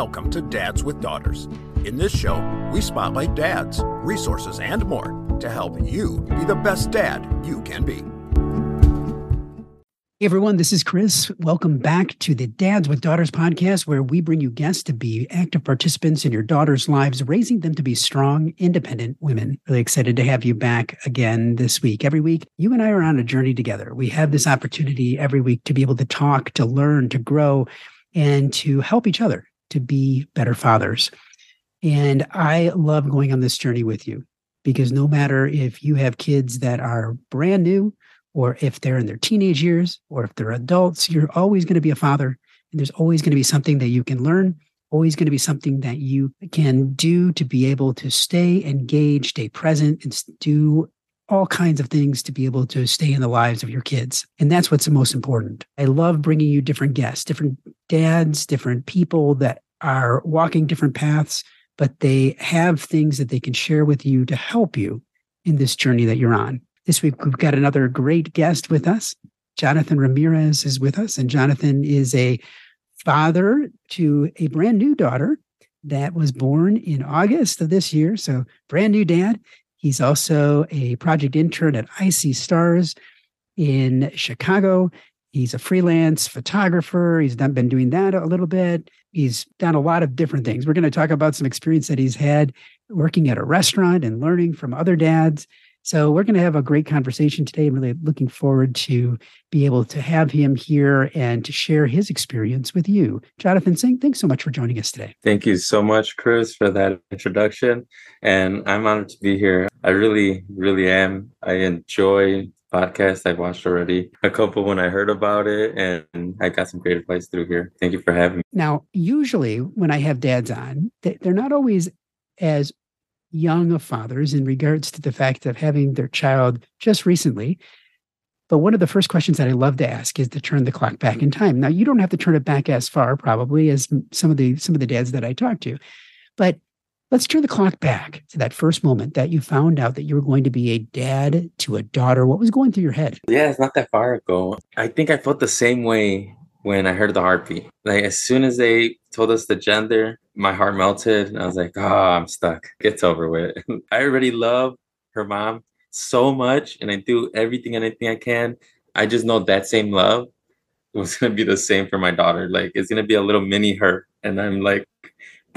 Welcome to Dads with Daughters. In this show, we spotlight dads, resources, and more to help you be the best dad you can be. Hey everyone, this is Chris. Welcome back to the Dads with Daughters podcast, where we bring you guests to be active participants in your daughters' lives, raising them to be strong, independent women. Really excited to have you back again this week. Every week, you and I are on a journey together. We have this opportunity every week to be able to talk, to learn, to grow, and to help each other to be better fathers. And I love going on this journey with you because no matter if you have kids that are brand new or if they're in their teenage years or if they're adults, you're always going to be a father. And there's always going to be something that you can learn, always going to be something that you can do to be able to stay engaged, stay present, and do all kinds of things to be able to stay in the lives of your kids. And that's what's the most important. I love bringing you different guests, different dads, different people that are walking different paths, but they have things that they can share with you to help you in this journey that you're on. This week, we've got another great guest with us. Jonathan Ramirez is with us, and Jonathan is a father to a brand new daughter that was born in August of this year. So, brand new dad. He's also a project intern at IC Stars in Chicago. He's a freelance photographer. He's done, been doing that a little bit. He's done a lot of different things. We're going to talk about some experience that he's had working at a restaurant and learning from other dads. So we're going to have a great conversation today. I'm really looking forward to be able to have him here and to share his experience with you. Jonathan Singh, thanks so much for joining us today. Thank you so much, Chris, for that introduction. And I'm honored to be here. I really, really am. I enjoy podcast I've watched already a couple when I heard about it and I got some great advice through here. Thank you for having me. Now, usually when I have dads on, they're not always as young of fathers in regards to the fact of having their child just recently. But one of the first questions that I love to ask is to turn the clock back in time. Now, you don't have to turn it back as far, probably, as some of the some of the dads that I talk to, but let's turn the clock back to that first moment that you found out that you were going to be a dad to a daughter. What was going through your head? Yeah, it's not that far ago. I think I felt the same way when I heard the heartbeat. Like as soon as they told us the gender, my heart melted and I was like, oh, I'm stuck. It's over with. I already love her mom so much and I do everything and anything I can. I just know that same love was gonna be the same for my daughter. Like it's gonna be a little mini her. And I'm like,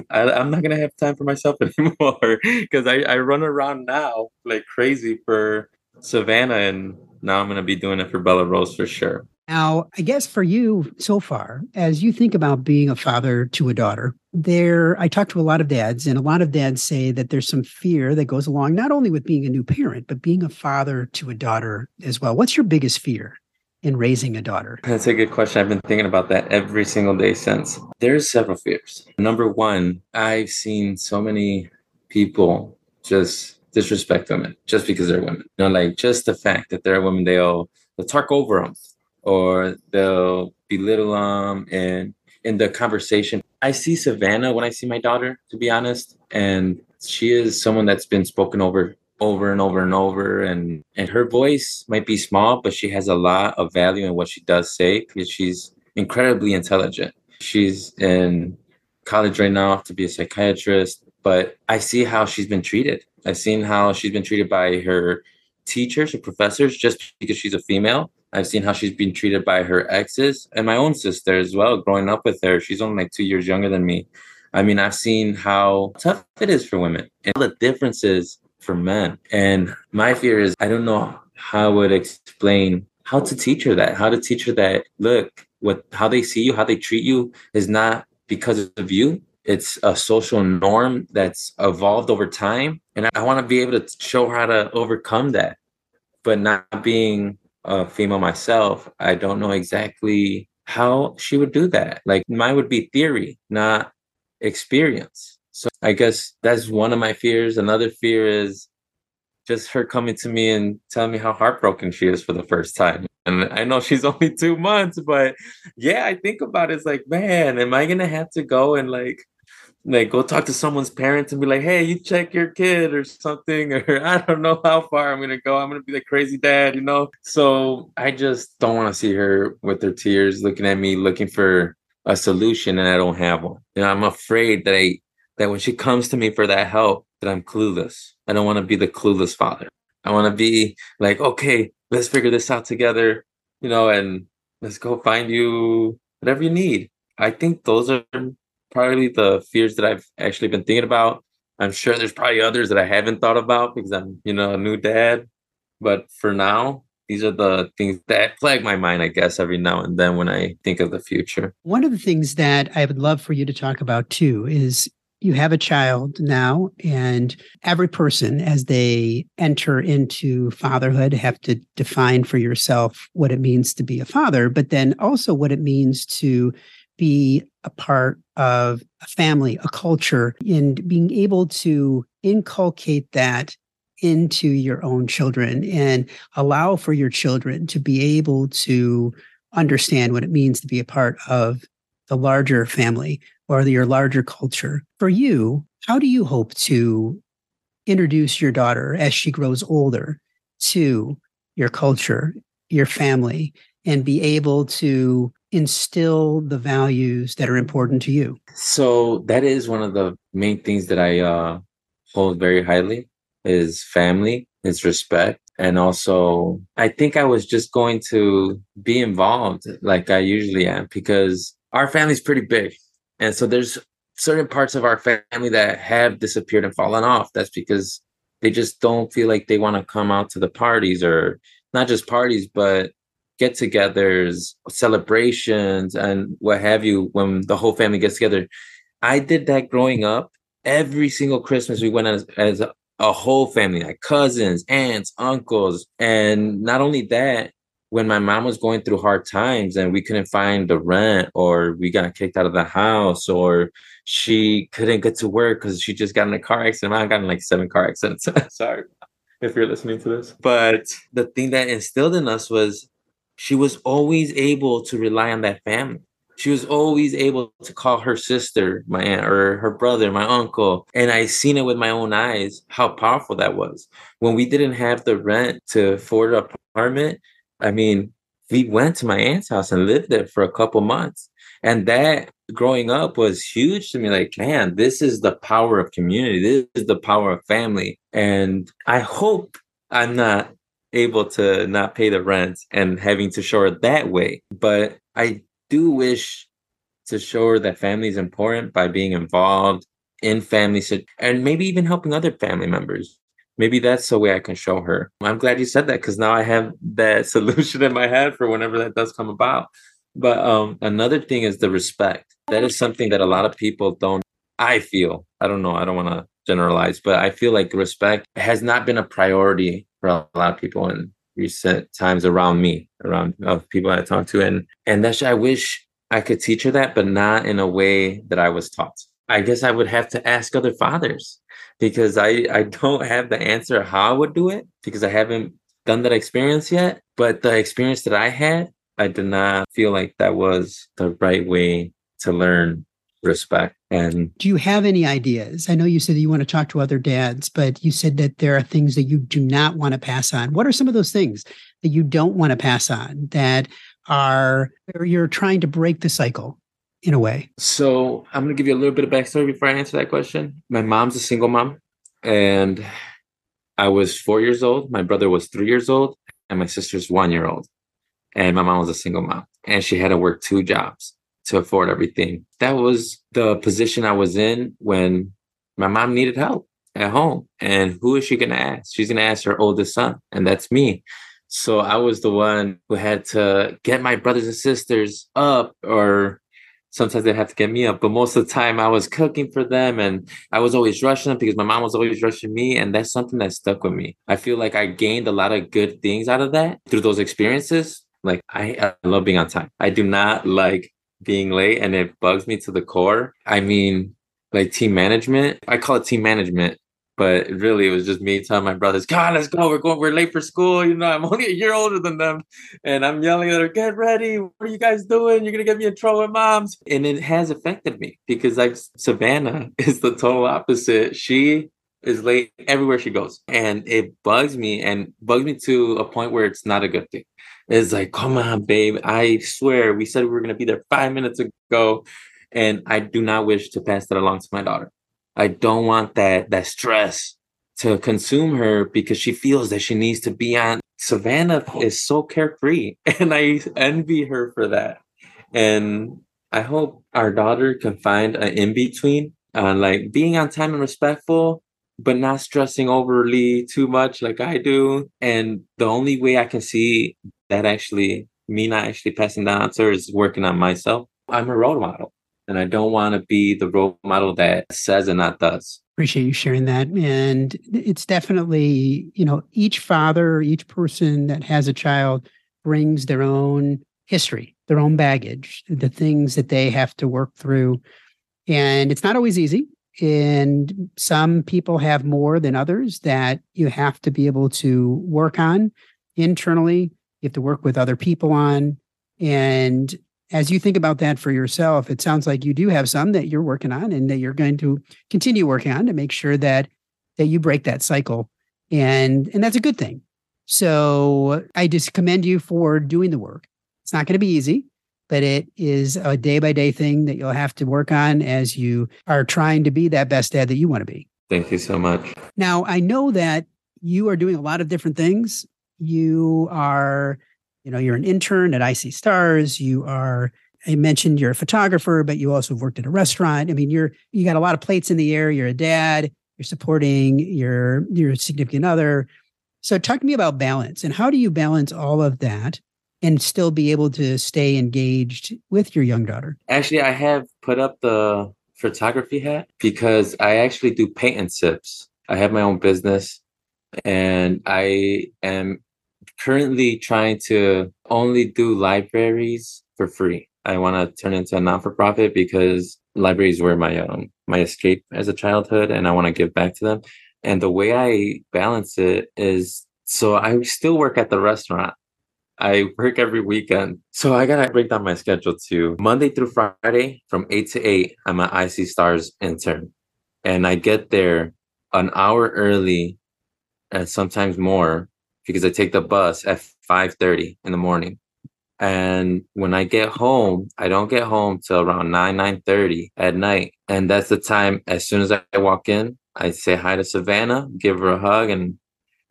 I, am not gonna have time for myself anymore because I, I run around now like crazy for Savannah and now I'm gonna be doing it for Bella Rose for sure. Now, I guess for you so far, as you think about being a father to a daughter, there, I talk to a lot of dads, and a lot of dads say that there's some fear that goes along not only with being a new parent, but being a father to a daughter as well. What's your biggest fear in raising a daughter? That's a good question. I've been thinking about that every single day since. There's several fears. Number one, I've seen so many people just disrespect women just because they're women. You know, like just the fact that they're a woman, they'll, they'll talk over them or they'll belittle them and in the conversation i see savannah when i see my daughter to be honest and she is someone that's been spoken over over and over and over and and her voice might be small but she has a lot of value in what she does say because she's incredibly intelligent. She's in college right now to be a psychiatrist but i see how she's been treated. I've seen how she's been treated by her teachers or professors just because she's a female I've seen how she's been treated by her exes and my own sister as well, growing up with her. She's only like two years younger than me. I mean, I've seen how tough it is for women and the differences for men. And my fear is I don't know how I would explain how to teach her that, how to teach her that, look, what how they see you, how they treat you is not because of you. It's a social norm that's evolved over time. And I want to be able to show her how to overcome that, but not being a female myself, I don't know exactly how she would do that. Like mine would be theory, not experience. So I guess that's one of my fears. Another fear is just her coming to me and telling me how heartbroken she is for the first time. And I know she's only two months, but yeah, I think about it. It's like, man, am I gonna have to go and like like go talk to someone's parents and be like, hey, you check your kid or something, or I don't know how far I'm gonna go. I'm gonna be the crazy dad, you know. So I just don't want to see her with her tears looking at me, looking for a solution and I don't have one. You know, I'm afraid that I that when she comes to me for that help, that I'm clueless. I don't want to be the clueless father. I want to be like, okay, let's figure this out together, you know, and let's go find you whatever you need. I think those are probably the fears that I've actually been thinking about. I'm sure there's probably others that I haven't thought about because I'm, you know, a new dad. But for now, these are the things that plague my mind, I guess, every now and then when I think of the future. One of the things that I would love for you to talk about too is you have a child now, and every person, as they enter into fatherhood, have to define for yourself what it means to be a father, but then also what it means to be a part of a family, a culture, and being able to inculcate that into your own children and allow for your children to be able to understand what it means to be a part of the larger family or your larger culture. For you, how do you hope to introduce your daughter as she grows older to your culture, your family, and be able to instill the values that are important to you? So that is one of the main things that I uh, hold very highly is family, is respect. And also, I think I was just going to be involved like I usually am because our family's pretty big. And so there's certain parts of our family that have disappeared and fallen off. That's because they just don't feel like they want to come out to the parties or not just parties, but get togethers, celebrations, and what have you when the whole family gets together. I did that growing up. Every single Christmas, we went as, as a, a whole family, like cousins, aunts, uncles. And not only that, when my mom was going through hard times and we couldn't find the rent or we got kicked out of the house or she couldn't get to work because she just got in a car accident. I got in like seven car accidents. Sorry if you're listening to this. But the thing that instilled in us was she was always able to rely on that family. She was always able to call her sister, my aunt, or her brother, my uncle. And I seen it with my own eyes how powerful that was. When we didn't have the rent to afford an apartment, I mean, we went to my aunt's house and lived there for a couple months. And that growing up was huge to me. Like, man, this is the power of community. This is the power of family. And I hope I'm not able to not pay the rent and having to show her that way. But I do wish to show her that family is important by being involved in family and maybe even helping other family members maybe that's the way I can show her. I'm glad you said that because now I have that solution in my head for whenever that does come about. But um, another thing is the respect. That is something that a lot of people don't. I feel. I don't know. I don't want to generalize, but I feel like respect has not been a priority for a lot of people in recent times around me, around of people I talk to, and and that's I wish I could teach her that, but not in a way that I was taught. I guess I would have to ask other fathers because I, I don't have the answer how I would do it because I haven't done that experience yet. But the experience that I had, I did not feel like that was the right way to learn respect. And do you have any ideas? I know you said that you want to talk to other dads, but you said that there are things that you do not want to pass on. What are some of those things that you don't want to pass on that are you're trying to break the cycle in a way? So I'm going to give you a little bit of backstory before I answer that question. My mom's a single mom, and I was four years old. My brother was three years old, and my sister's one year old. And my mom was a single mom, and she had to work two jobs to afford everything. That was the position I was in when my mom needed help at home. And who is she going to ask? She's going to ask her oldest son, and that's me. So I was the one who had to get my brothers and sisters up or sometimes they have to get me up. But most of the time, I was cooking for them and I was always rushing them because my mom was always rushing me. And that's something that stuck with me. I feel like I gained a lot of good things out of that through those experiences. Like, I, I love being on time. I do not like being late and it bugs me to the core. I mean, like team management, I call it team management but really, it was just me telling my brothers, "God, let's go. We're going. We're late for school. You know, I'm only a year older than them, and I'm yelling at her, "Get ready! What are you guys doing? You're gonna get me in trouble with moms." And it has affected me because like Savannah is the total opposite. She is late everywhere she goes. And it bugs me and bugs me to a point where it's not a good thing. It's like, come on, babe. I swear we said we were going to be there five minutes ago. And I do not wish to pass that along to my daughter. I don't want that that stress to consume her because she feels that she needs to be on. Savannah is so carefree, and I envy her for that. And I hope our daughter can find an in between, uh, like being on time and respectful, but not stressing overly too much like I do. And the only way I can see that actually me not actually passing that her is working on myself. I'm a role model and I don't want to be the role model that says and not does. Appreciate you sharing that. And it's definitely, you know, each father, each person that has a child brings their own history, their own baggage, the things that they have to work through. And it's not always easy. And some people have more than others that you have to be able to work on internally. You have to work with other people on. And as you think about that for yourself, it sounds like you do have some that you're working on and that you're going to continue working on to make sure that that you break that cycle. And and that's a good thing. So I just commend you for doing the work. It's not going to be easy, but it is a day by day thing that you'll have to work on as you are trying to be that best dad that you want to be. Thank you so much. Now, I know that you are doing a lot of different things. You are you know you're an intern at iC Stars you are i mentioned you're a photographer but you also worked at a restaurant i mean you're you got a lot of plates in the air you're a dad you're supporting your your significant other so talk to me about balance and how do you balance all of that and still be able to stay engaged with your young daughter actually i have put up the photography hat because i actually do paint and sips i have my own business and i am currently trying to only do libraries for free. I want to turn into a non for profit because libraries were my um my escape as a childhood, and I want to give back to them. And the way I balance it is so I still work at the restaurant. I work every weekend. So I gotta break down my schedule to Monday through Friday from eight to eight. I'm an iC Stars intern. And I get there an hour early and sometimes more because I take the bus at 5:30 in the morning. And when I get home, I don't get home till around 9, 9:30 at night. And that's the time as soon as I walk in, I say hi to Savannah, give her a hug and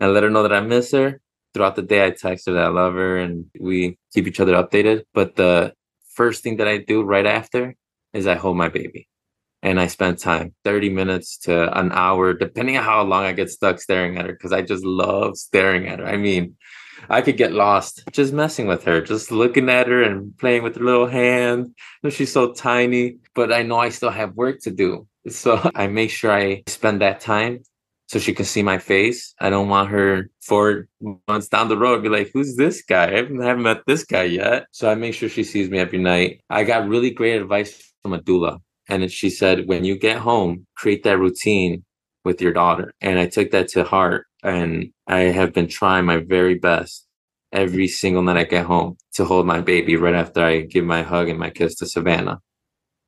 and let her know that I miss her. Throughout the day I text her that I love her and we keep each other updated. But the first thing that I do right after is I hold my baby and I spend time 30 minutes to an hour, depending on how long I get stuck staring at her, because I just love staring at her. I mean, I could get lost just messing with her, just looking at her and playing with her little hand. She's so tiny, but I know I still have work to do. So I make sure I spend that time so she can see my face. I don't want her four months down the road be like, who's this guy? I haven't, I haven't met this guy yet. So I make sure she sees me every night. I got really great advice from a doula. And she said, when you get home, create that routine with your daughter. And I took that to heart. And I have been trying my very best every single night I get home to hold my baby right after I give my hug and my kiss to Savannah.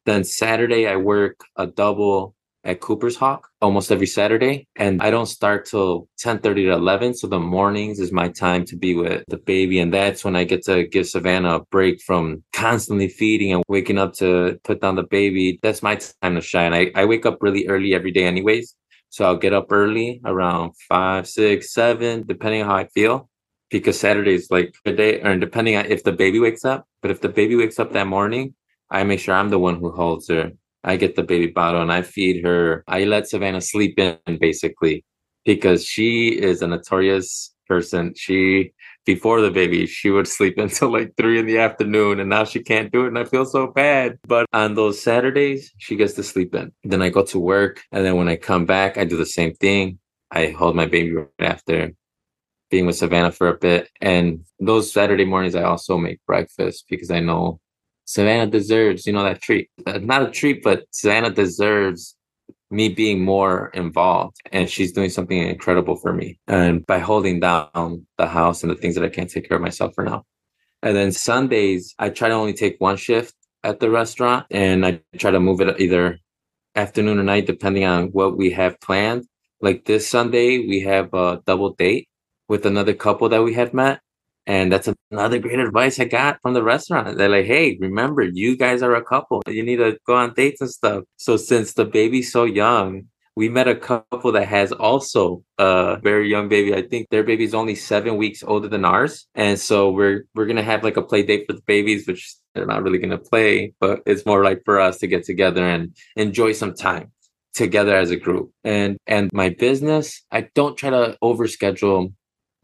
Then Saturday, I work a double at Cooper's Hawk almost every Saturday. And I don't start till 10 30 to 11. So the mornings is my time to be with the baby. And that's when I get to give Savannah a break from constantly feeding and waking up to put down the baby. That's my time to shine. I, I wake up really early every day, anyways. So I'll get up early around five, six, seven, depending on how I feel. Because Saturday is like a day, or depending on if the baby wakes up. But if the baby wakes up that morning, I make sure I'm the one who holds her I get the baby bottle and I feed her. I let Savannah sleep in basically because she is a notorious person. She before the baby, she would sleep until like three in the afternoon, and now she can't do it, and I feel so bad. But on those Saturdays, she gets to sleep in. Then I go to work, and then when I come back, I do the same thing. I hold my baby right after being with Savannah for a bit. And those Saturday mornings, I also make breakfast because I know Savannah deserves, you know, that treat. Uh, not a treat, but Savannah deserves me being more involved. And she's doing something incredible for me. And by holding down the house and the things that I can't take care of myself for now. And then Sundays, I try to only take one shift at the restaurant and I try to move it either afternoon or night, depending on what we have planned. Like this Sunday, we have a double date with another couple that we had met. And that's another great advice I got from the restaurant. They're like, hey, remember, you guys are a couple. You need to go on dates and stuff. So since the baby's so young, we met a couple that has also a very young baby. I think their baby's only seven weeks older than ours. And so we're we're gonna have like a play date for the babies, which they're not really gonna play, but it's more like for us to get together and enjoy some time together as a group. And and my business, I don't try to overschedule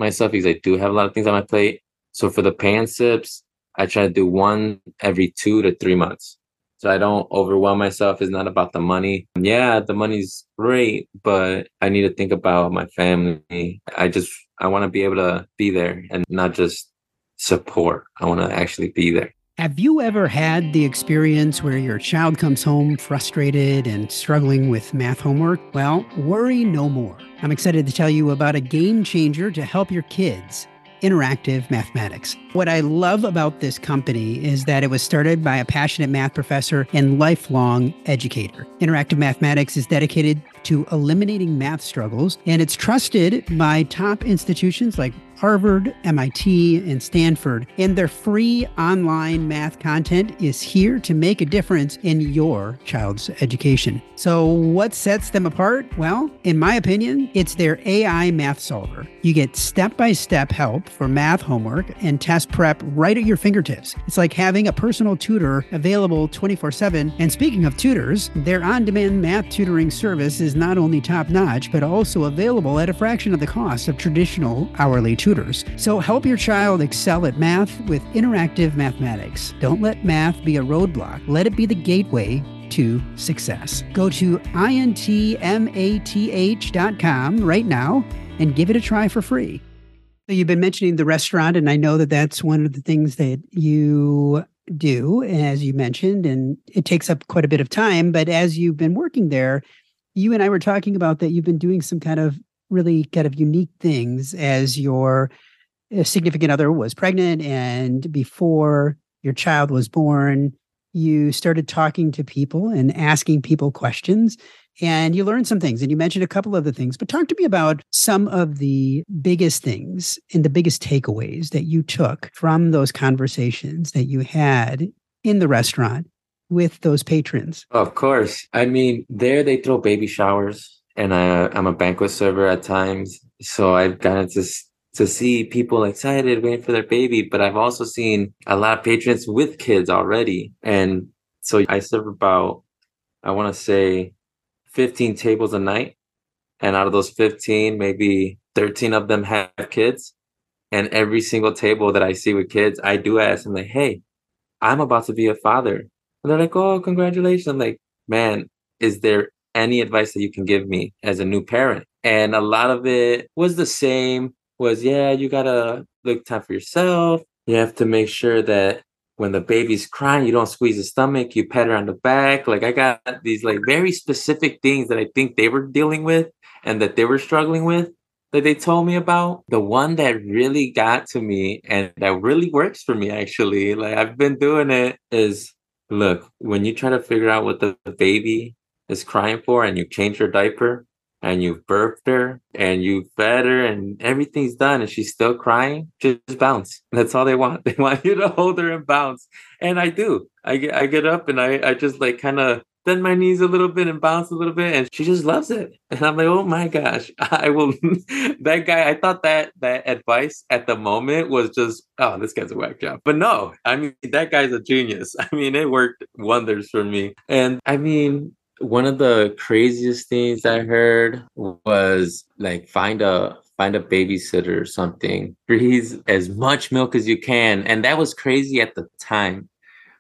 myself because I do have a lot of things on my plate. So for the pan sips, I try to do one every two to three months so I don't overwhelm myself. It's not about the money. Yeah, the money's great, but I need to think about my family. I just I want to be able to be there and not just support. I want to actually be there. Have you ever had the experience where your child comes home frustrated and struggling with math homework? Well, worry no more. I'm excited to tell you about a game changer to help your kids interactive mathematics. What I love about this company is that it was started by a passionate math professor and lifelong educator. Interactive Mathematics is dedicated to eliminating math struggles, and it's trusted by top institutions like Harvard, MIT, and Stanford. And their free online math content is here to make a difference in your child's education. So, what sets them apart? Well, in my opinion, it's their AI math solver. You get step by step help for math homework and test prep right at your fingertips. It's like having a personal tutor available 24 7. And speaking of tutors, their on demand math tutoring service is not only top notch, but also available at a fraction of the cost of traditional hourly tutors tutors. So help your child excel at math with interactive mathematics. Don't let math be a roadblock, let it be the gateway to success. Go to intmath.com right now and give it a try for free. So you've been mentioning the restaurant, and I know that that's one of the things that you do, as you mentioned, and it takes up quite a bit of time. But as you've been working there, you and I were talking about that you've been doing some kind of really kind of unique things as your uh, significant other was pregnant and before your child was born you started talking to people and asking people questions and you learned some things and you mentioned a couple of the things but talk to me about some of the biggest things and the biggest takeaways that you took from those conversations that you had in the restaurant with those patrons. Of course. I mean there they throw baby showers and I, I'm a banquet server at times. So I've gotten to to see people excited waiting for their baby, but I've also seen a lot of patrons with kids already. And so I serve about, I want to say 15 tables a night. And out of those 15, maybe 13 of them have kids. And every single table that I see with kids, I do ask them like, hey, I'm about to be a father. And they're like, oh, congratulations. I'm like, man, is there any advice that you can give me as a new parent. And a lot of it was the same was, yeah, you got to look time for yourself. You have to make sure that when the baby's crying, you don't squeeze the stomach, you pat her on the back. Like I got these like very specific things that I think they were dealing with and that they were struggling with that they told me about. The one that really got to me and that really works for me actually, like I've been doing it is look, when you try to figure out what the baby is crying for and you change her diaper and you've birthed her and you fed her and everything's done and she's still crying, just bounce. That's all they want. They want you to hold her and bounce. And I do. I get I get up and I, I just like kind of bend my knees a little bit and bounce a little bit and she just loves it. And I'm like, oh my gosh, I will that guy, I thought that that advice at the moment was just, oh, this guy's a whack job. But no, I mean that guy's a genius. I mean, it worked wonders for me. And I mean, one of the craziest things I heard was like find a find a babysitter or something. Freeze as much milk as you can. And that was crazy at the time.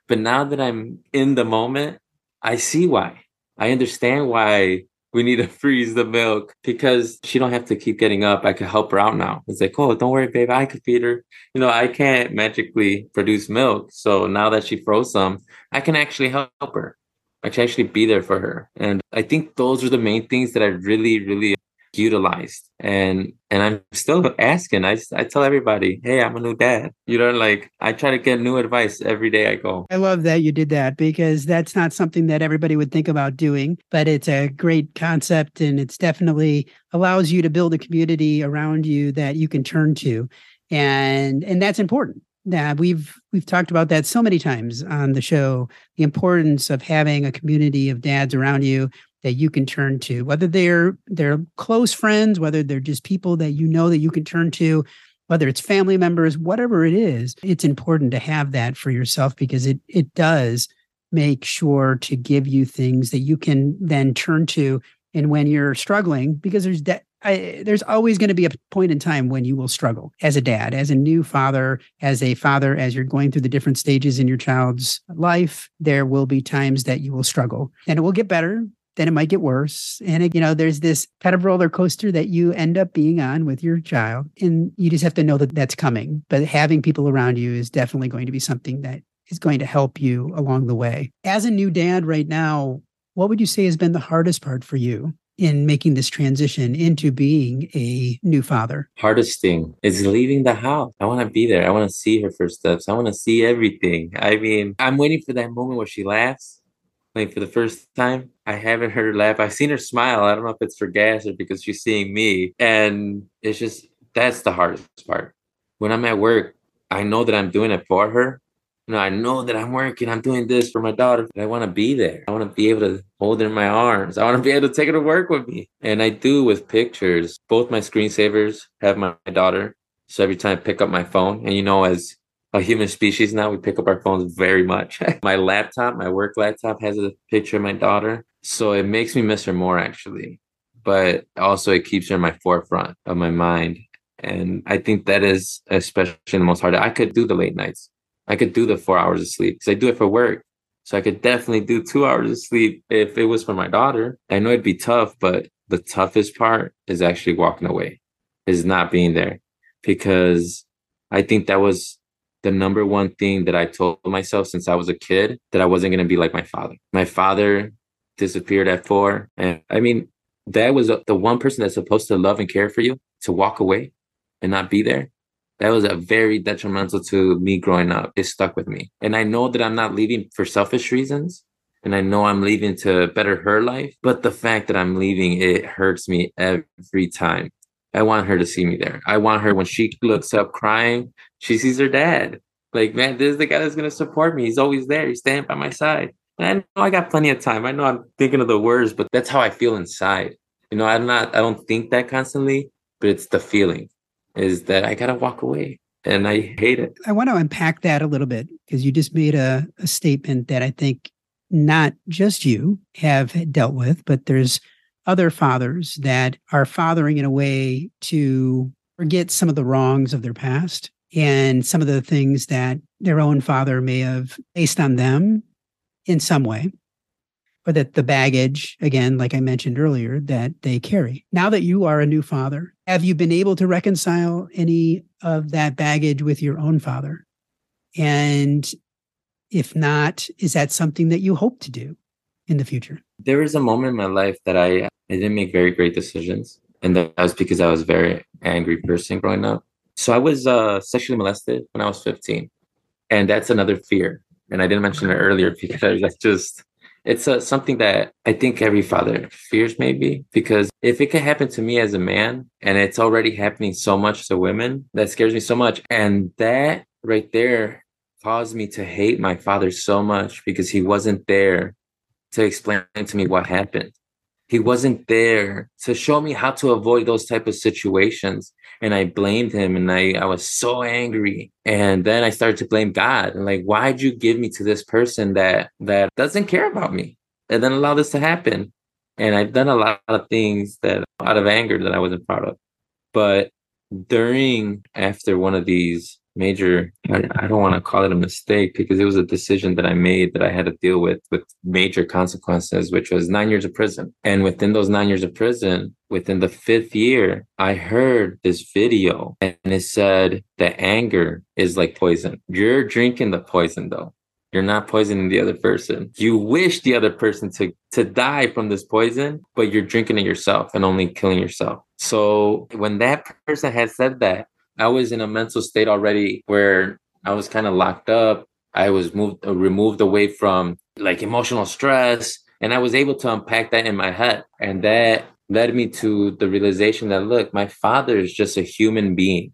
But now that I'm in the moment, I see why. I understand why we need to freeze the milk because she don't have to keep getting up. I can help her out now. It's like, oh, don't worry, babe. I could feed her. You know, I can't magically produce milk. So now that she froze some, I can actually help her. I can actually be there for her. And I think those are the main things that I really, really utilized. And and i'm still asking. I i tell everybody hey i'm a new dad. You know like i try to get new advice every day i go. I love that you did that because that's not something that everybody would think about doing but it's a great concept and it's definitely allows you to build a community around you that you can turn to. And and that's important that we've we've talked about that so many times on the show the importance of having a community of dads around you that you can turn to whether they're they're close friends whether they're just people that you know that you can turn to whether it's family members whatever it is it's important to have that for yourself because it it does make sure to give you things that you can then turn to. And when you're struggling because there's that I, there's always going to be a point in time when you will struggle as a dad, as a new father, as a father, as you're going through the different stages in your child's life. There will be times that you will struggle and it will get better. Then it might get worse. And, it, you know, there's this kind of roller coaster that you end up being on with your child. And you just have to know that that's coming. But having people around you is definitely going to be something that is going to help you along the way. As a new dad right now, what would you say has been the hardest part for you in making this transition into being a new father? Hardest thing is leaving the house. I want to be there. I want to see her first steps. I want to see everything. I mean, I'm waiting for that moment where she laughs. Like for the first time, I haven't heard her laugh. I've seen her smile. I don't know if it's for gas or because she's seeing me. And it's just, that's the hardest part. When I'm at work, I know that I'm doing it for her, you know, I know that I'm working, I'm doing this for my daughter, I want to be there. I want to be able to hold her in my arms. I want to be able to take her to work with me. And I do with pictures. Both my screensavers have my daughter. So every time I pick up my phone, and you know, as a human species now, we pick up our phones very much. my laptop, my work laptop has a picture of my daughter. So it makes me miss her more actually. But also it keeps her in my forefront of my mind. And I think that is especially the most hard. I could do the late nights. I could do the four hours of sleep because I do it for work. So I could definitely do two hours of sleep if it was for my daughter. I know it'd be tough, but the toughest part is actually walking away, is not being there. Because I think that was the number one thing that I told myself since I was a kid that I wasn't going to be like my father. My father disappeared at four. And I mean, that was the one person that's supposed to love and care for you to walk away and not be there that was a very detrimental to me growing up. It stuck with me. And I know that I'm not leaving for selfish reasons. And I know I'm leaving to better her life. But the fact that I'm leaving, it hurts me every time. I want her to see me there. I want her when she looks up crying, she sees her dad. Like, man, this is the guy that's going to support me. He's always there. He's standing by my side. And I know I got plenty of time. I know I'm thinking of the words, but that's how I feel inside. You know, I'm not, I don't think that constantly, but it's the feeling is that I got to walk away and I hate it. I want to unpack that a little bit because you just made a, a statement that I think not just you have dealt with, but there's other fathers that are fathering in a way to forget some of the wrongs of their past and some of the things that their own father may have placed on them in some way or that the baggage, again, like I mentioned earlier, that they carry. Now that you are a new father, have you been able to reconcile any of that baggage with your own father? And if not, is that something that you hope to do in the future? There was a moment in my life that I, I didn't make very great decisions. And that was because I was a very angry person growing up. So I was uh, sexually molested when I was 15. And that's another fear. And I didn't mention it earlier because I just it's uh, something that I think every father fears, maybe, because if it can happen to me as a man and it's already happening so much to women, that scares me so much. And that right there caused me to hate my father so much because he wasn't there to explain to me what happened. He wasn't there to show me how to avoid those type of situations and I blamed him and I, I was so angry. And then I started to blame God and like, why'd you give me to this person that that doesn't care about me and then allow this to happen? And I've done a lot of things that out of anger that I wasn't proud of. But during after one of these major I, don't want to call it a mistake because it was a decision that I made that I had to deal with with major consequences, which was nine years of prison. And within those nine years of prison, within the fifth year, I heard this video and it said that anger is like poison. You're drinking the poison though. You're not poisoning the other person. You wish the other person to to die from this poison, but you're drinking it yourself and only killing yourself. So when that person had said that, I was in a mental state already where I was kind of locked up. I was moved uh, removed away from like emotional stress and I was able to unpack that in my head and that led me to the realization that look, my father is just a human being.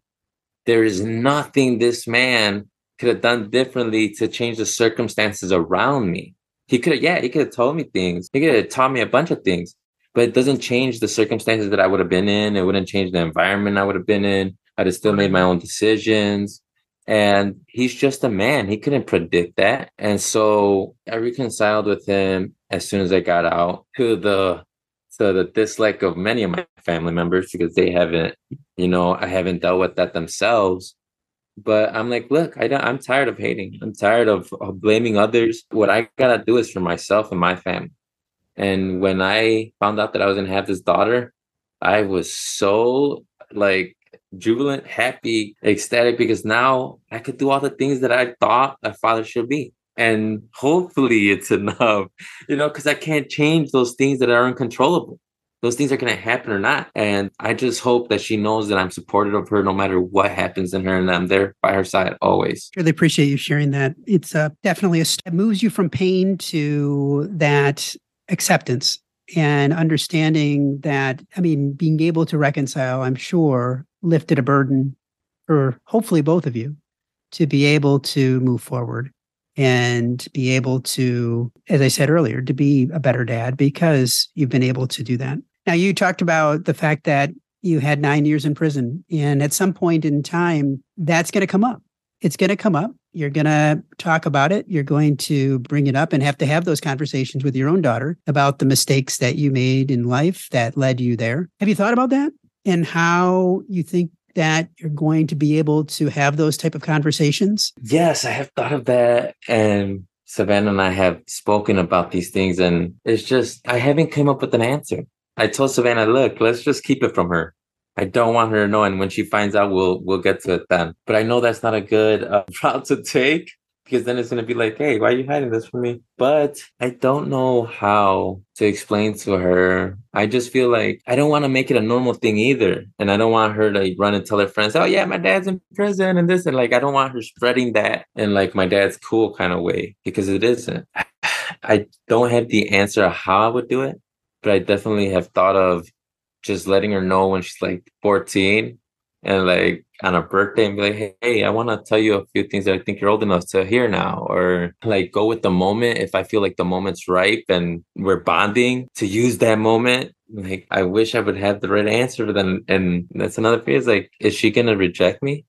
There is nothing this man could have done differently to change the circumstances around me. He could have, yeah, he could have told me things. He could have taught me a bunch of things, but it doesn't change the circumstances that I would have been in. It wouldn't change the environment I would have been in. I'd have still made my own decisions. And he's just a man. He couldn't predict that. And so I reconciled with him as soon as I got out to the to the dislike of many of my family members because they haven't, you know, I haven't dealt with that themselves but i'm like look I i'm tired of hating i'm tired of, of blaming others what i gotta do is for myself and my family and when i found out that i was gonna have this daughter i was so like jubilant happy ecstatic because now i could do all the things that i thought a father should be and hopefully it's enough you know because i can't change those things that are uncontrollable those things are going to happen or not. And I just hope that she knows that I'm supportive of her no matter what happens in her and I'm there by her side always. Really appreciate you sharing that. It's uh, definitely a, it moves you from pain to that acceptance and understanding that, I mean, being able to reconcile, I'm sure, lifted a burden for hopefully both of you to be able to move forward and be able to, as I said earlier, to be a better dad because you've been able to do that. Now, you talked about the fact that you had nine years in prison, and at some point in time, that's going to come up. It's going to come up. You're going to talk about it. You're going to bring it up and have to have those conversations with your own daughter about the mistakes that you made in life that led you there. Have you thought about that and how you think that you're going to be able to have those type of conversations? Yes, I have thought of that. And Savannah and I have spoken about these things. And it's just, I haven't come up with an answer. I told Savannah, look, let's just keep it from her. I don't want her to know. And when she finds out, we'll we'll get to it then. But I know that's not a good uh, route to take because then it's going to be like, hey, why are you hiding this from me? But I don't know how to explain to her. I just feel like I don't want to make it a normal thing either. And I don't want her to run and tell her friends, oh, yeah, my dad's in prison and this. And like, I don't want her spreading that in like my dad's cool kind of way because it isn't. I don't have the answer of how I would do it, but I definitely have thought of just letting her know when she's like 14 and like on a birthday and be like, hey, I want to tell you a few things that I think you're old enough to hear now, or like go with the moment if I feel like the moment's ripe and we're bonding to use that moment. Like I wish I would have the right answer then. And that's another thing is like, is she gonna reject me?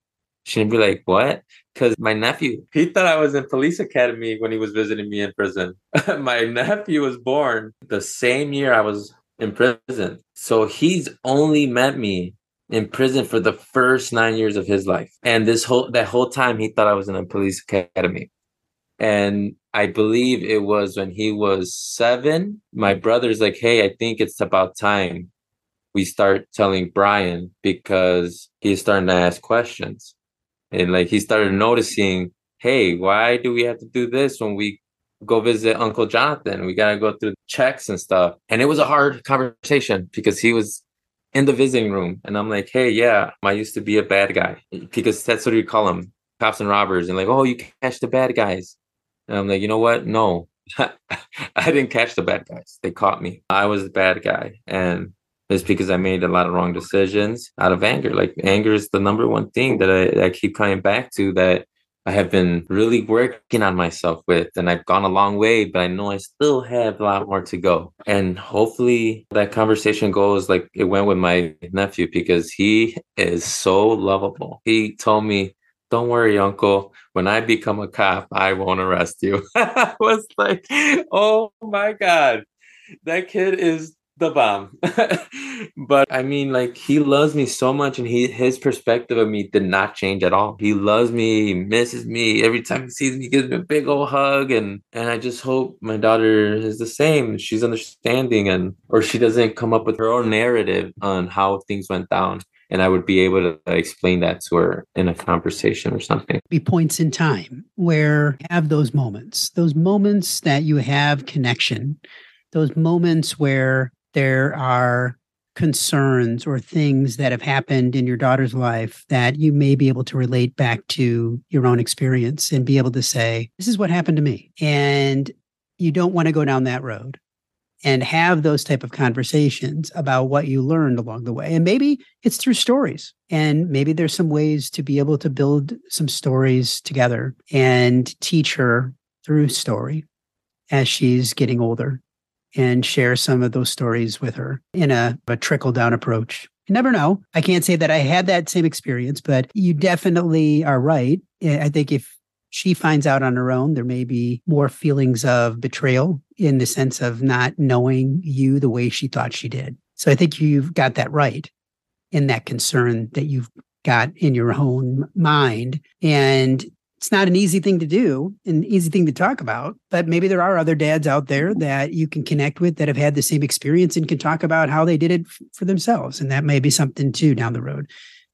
She'd be like, what? Because my nephew, he thought I was in police academy when he was visiting me in prison. my nephew was born the same year I was in prison. So he's only met me in prison for the first nine years of his life. And this whole that whole time he thought I was in a police academy. And I believe it was when he was seven. My brother's like, hey, I think it's about time we start telling Brian because he's starting to ask questions. And like he started noticing, hey, why do we have to do this when we go visit Uncle Jonathan? We gotta go through checks and stuff. And it was a hard conversation because he was in the visiting room. And I'm like, hey, yeah, I used to be a bad guy because that's what you call them cops and robbers. And like, oh, you catch the bad guys. And I'm like, you know what? No, I didn't catch the bad guys. They caught me. I was the bad guy. And it's because I made a lot of wrong decisions out of anger. Like anger is the number one thing that I, I keep coming back to that I have been really working on myself with, and I've gone a long way, but I know I still have a lot more to go. And hopefully that conversation goes like it went with my nephew because he is so lovable. He told me, Don't worry, uncle. When I become a cop, I won't arrest you. I was like, Oh my God. That kid is the bomb. but I mean, like he loves me so much, and he his perspective of me did not change at all. He loves me, he misses me every time he sees me, he gives me a big old hug, and and I just hope my daughter is the same. She's understanding, and or she doesn't come up with her own narrative on how things went down. and I would be able to explain that to her in a conversation or something. Be points in time where have those moments, those moments that you have connection, those moments where there are concerns or things that have happened in your daughter's life that you may be able to relate back to your own experience and be able to say, This is what happened to me. And you don't want to go down that road and have those type of conversations about what you learned along the way and maybe it's through stories and maybe there's some ways to be able to build some stories together and teach her through story as she's getting older and share some of those stories with her in a, a trickle down approach you never know. I can't say that I had that same experience, but you definitely are right. I think if she finds out on her own, there may be more feelings of betrayal in the sense of not knowing you the way she thought she did. So I think you've got that right in that concern that you've got in your own mind. And it's not an easy thing to do, an easy thing to talk about, but maybe there are other dads out there mm-hmm. that you can connect with that have had the same experience and can talk about how they did it f- for themselves. And that may be something too down the road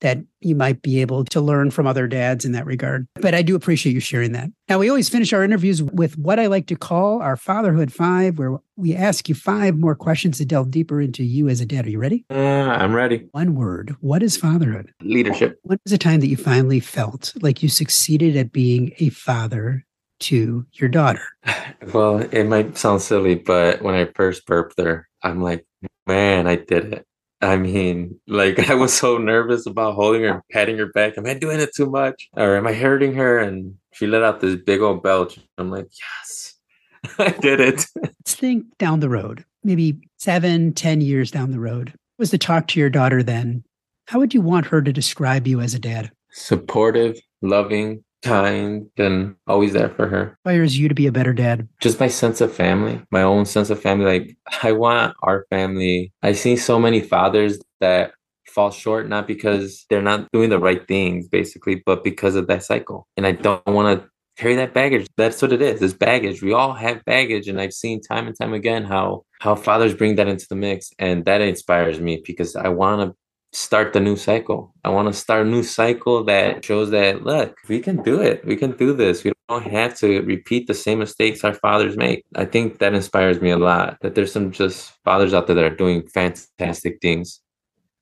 that you might be able to learn from other dads in that regard. But I do appreciate you sharing that. Now, we always finish our interviews with what I like to call our Fatherhood Five, where we ask you five more questions to delve deeper into you as a dad. Are you ready? Uh, I'm ready. One word. What is fatherhood? Leadership. When was the time that you finally felt like you succeeded at being a father to your daughter? Well, it might sound silly, but when I first burped her, I'm like, man, I did it. I mean, like I was so nervous about holding her and patting her back. Am I doing it too much? Or am I hurting her? And she let out this big old belch. I'm like, yes, I did it. Let's think down the road, maybe seven, ten years down the road. Was to talk to your daughter then? How would you want her to describe you as a dad? Supportive, loving, kind and always there for her. Inspires you to be a better dad. Just my sense of family, my own sense of family. Like I want our family. I see so many fathers that fall short not because they're not doing the right things basically but because of that cycle and i don't want to carry that baggage that's what it is it's baggage we all have baggage and i've seen time and time again how how fathers bring that into the mix and that inspires me because i want to start the new cycle. I want to start a new cycle that shows that look, we can do it. We can do this. We don't have to repeat the same mistakes our fathers make. I think that inspires me a lot. That there's some just fathers out there that are doing fantastic things.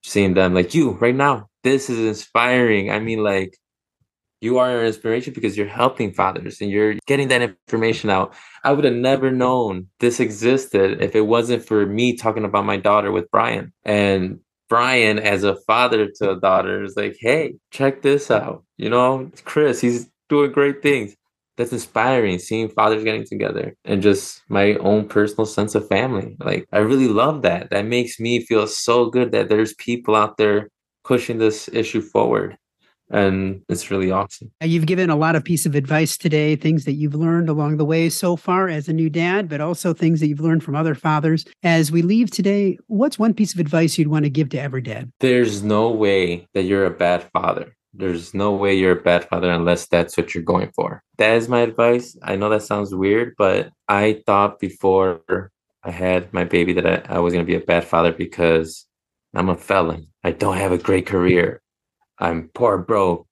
Seeing them like you right now. This is inspiring. I mean, like you are an inspiration because you're helping fathers and you're getting that information out. I would have never known this existed if it wasn't for me talking about my daughter with Brian. And Brian, as a father to a daughter, is like, hey, check this out. You know, Chris, he's doing great things. That's inspiring, seeing fathers getting together and just my own personal sense of family. Like, I really love that. That makes me feel so good that there's people out there pushing this issue forward and it's really awesome. You've given a lot of piece of advice today, things that you've learned along the way so far as a new dad, but also things that you've learned from other fathers. As we leave today, what's one piece of advice you'd want to give to every dad? There's no way that you're a bad father. There's no way you're a bad father unless that's what you're going for. That is my advice. I know that sounds weird, but I thought before I had my baby that I, I was going to be a bad father because I'm a felon. I don't have a great career. I'm poor broke.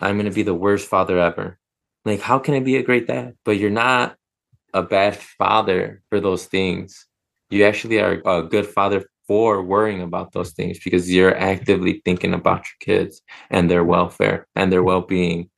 I'm going to be the worst father ever. Like, how can I be a great dad? But you're not a bad father for those things. You actually are a good father for worrying about those things because you're actively thinking about your kids and their welfare and their well-being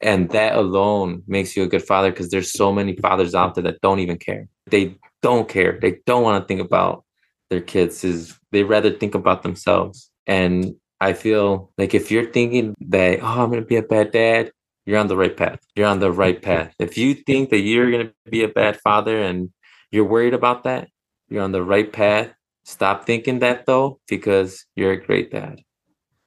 and that alone makes you a good father because there's so many fathers out there that don't even care they don't care they don't want to think about their kids is they rather think about themselves and I feel like if you're thinking that, oh, I'm going to be a bad dad, you're on the right path. You're on the right path. If you think that you're going to be a bad father and you're worried about that, you're on the right path. Stop thinking that though, because you're a great dad.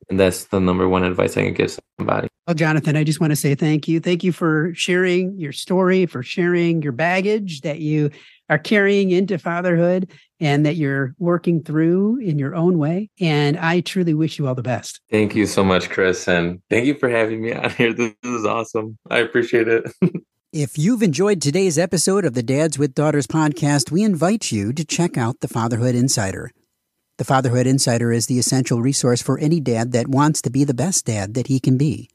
And that's the number one advice I can give somebody. Well, Jonathan, I just want to say thank you. Thank you for sharing your story, for sharing your baggage that you are carrying into fatherhood and that you're working through in your own way. And I truly wish you all the best. Thank you so much, Chris. And thank you for having me on here. This is awesome. I appreciate it. if you've enjoyed today's episode of the Dads with Daughters podcast, we invite you to check out the Fatherhood Insider. The Fatherhood Insider is the essential resource for any dad that wants to be the best dad that he can be.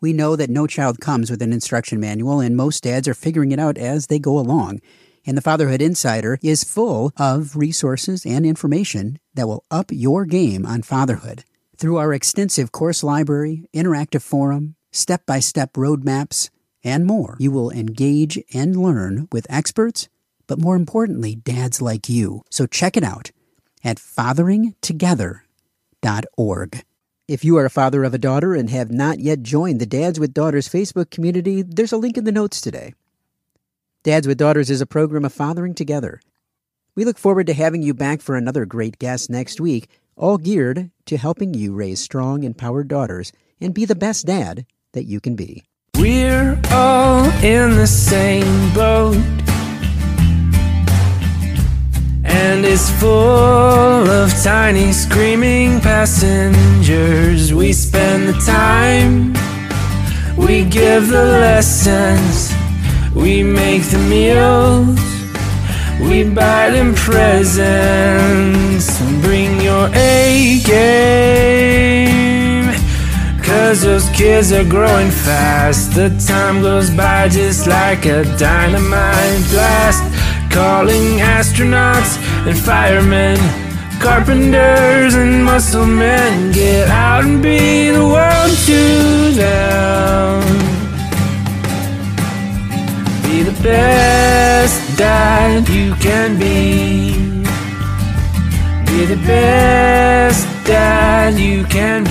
We know that no child comes with an instruction manual, and most dads are figuring it out as they go along. And the Fatherhood Insider is full of resources and information that will up your game on fatherhood. Through our extensive course library, interactive forum, step by step roadmaps, and more, you will engage and learn with experts, but more importantly, dads like you. So check it out at fatheringtogether.org. If you are a father of a daughter and have not yet joined the Dads with Daughters Facebook community, there's a link in the notes today. Dads with Daughters is a program of fathering together. We look forward to having you back for another great guest next week, all geared to helping you raise strong, empowered daughters and be the best dad that you can be. We're all in the same boat and it's full of tiny screaming passengers. We spend the time, we give the lessons, we make the meals, we buy them presents. And bring your A game, cause those kids are growing fast. The time goes by just like a dynamite blast calling astronauts and firemen, carpenters and muscle men. Get out and be the world to them. Be best dad you can be. Be the best dad you can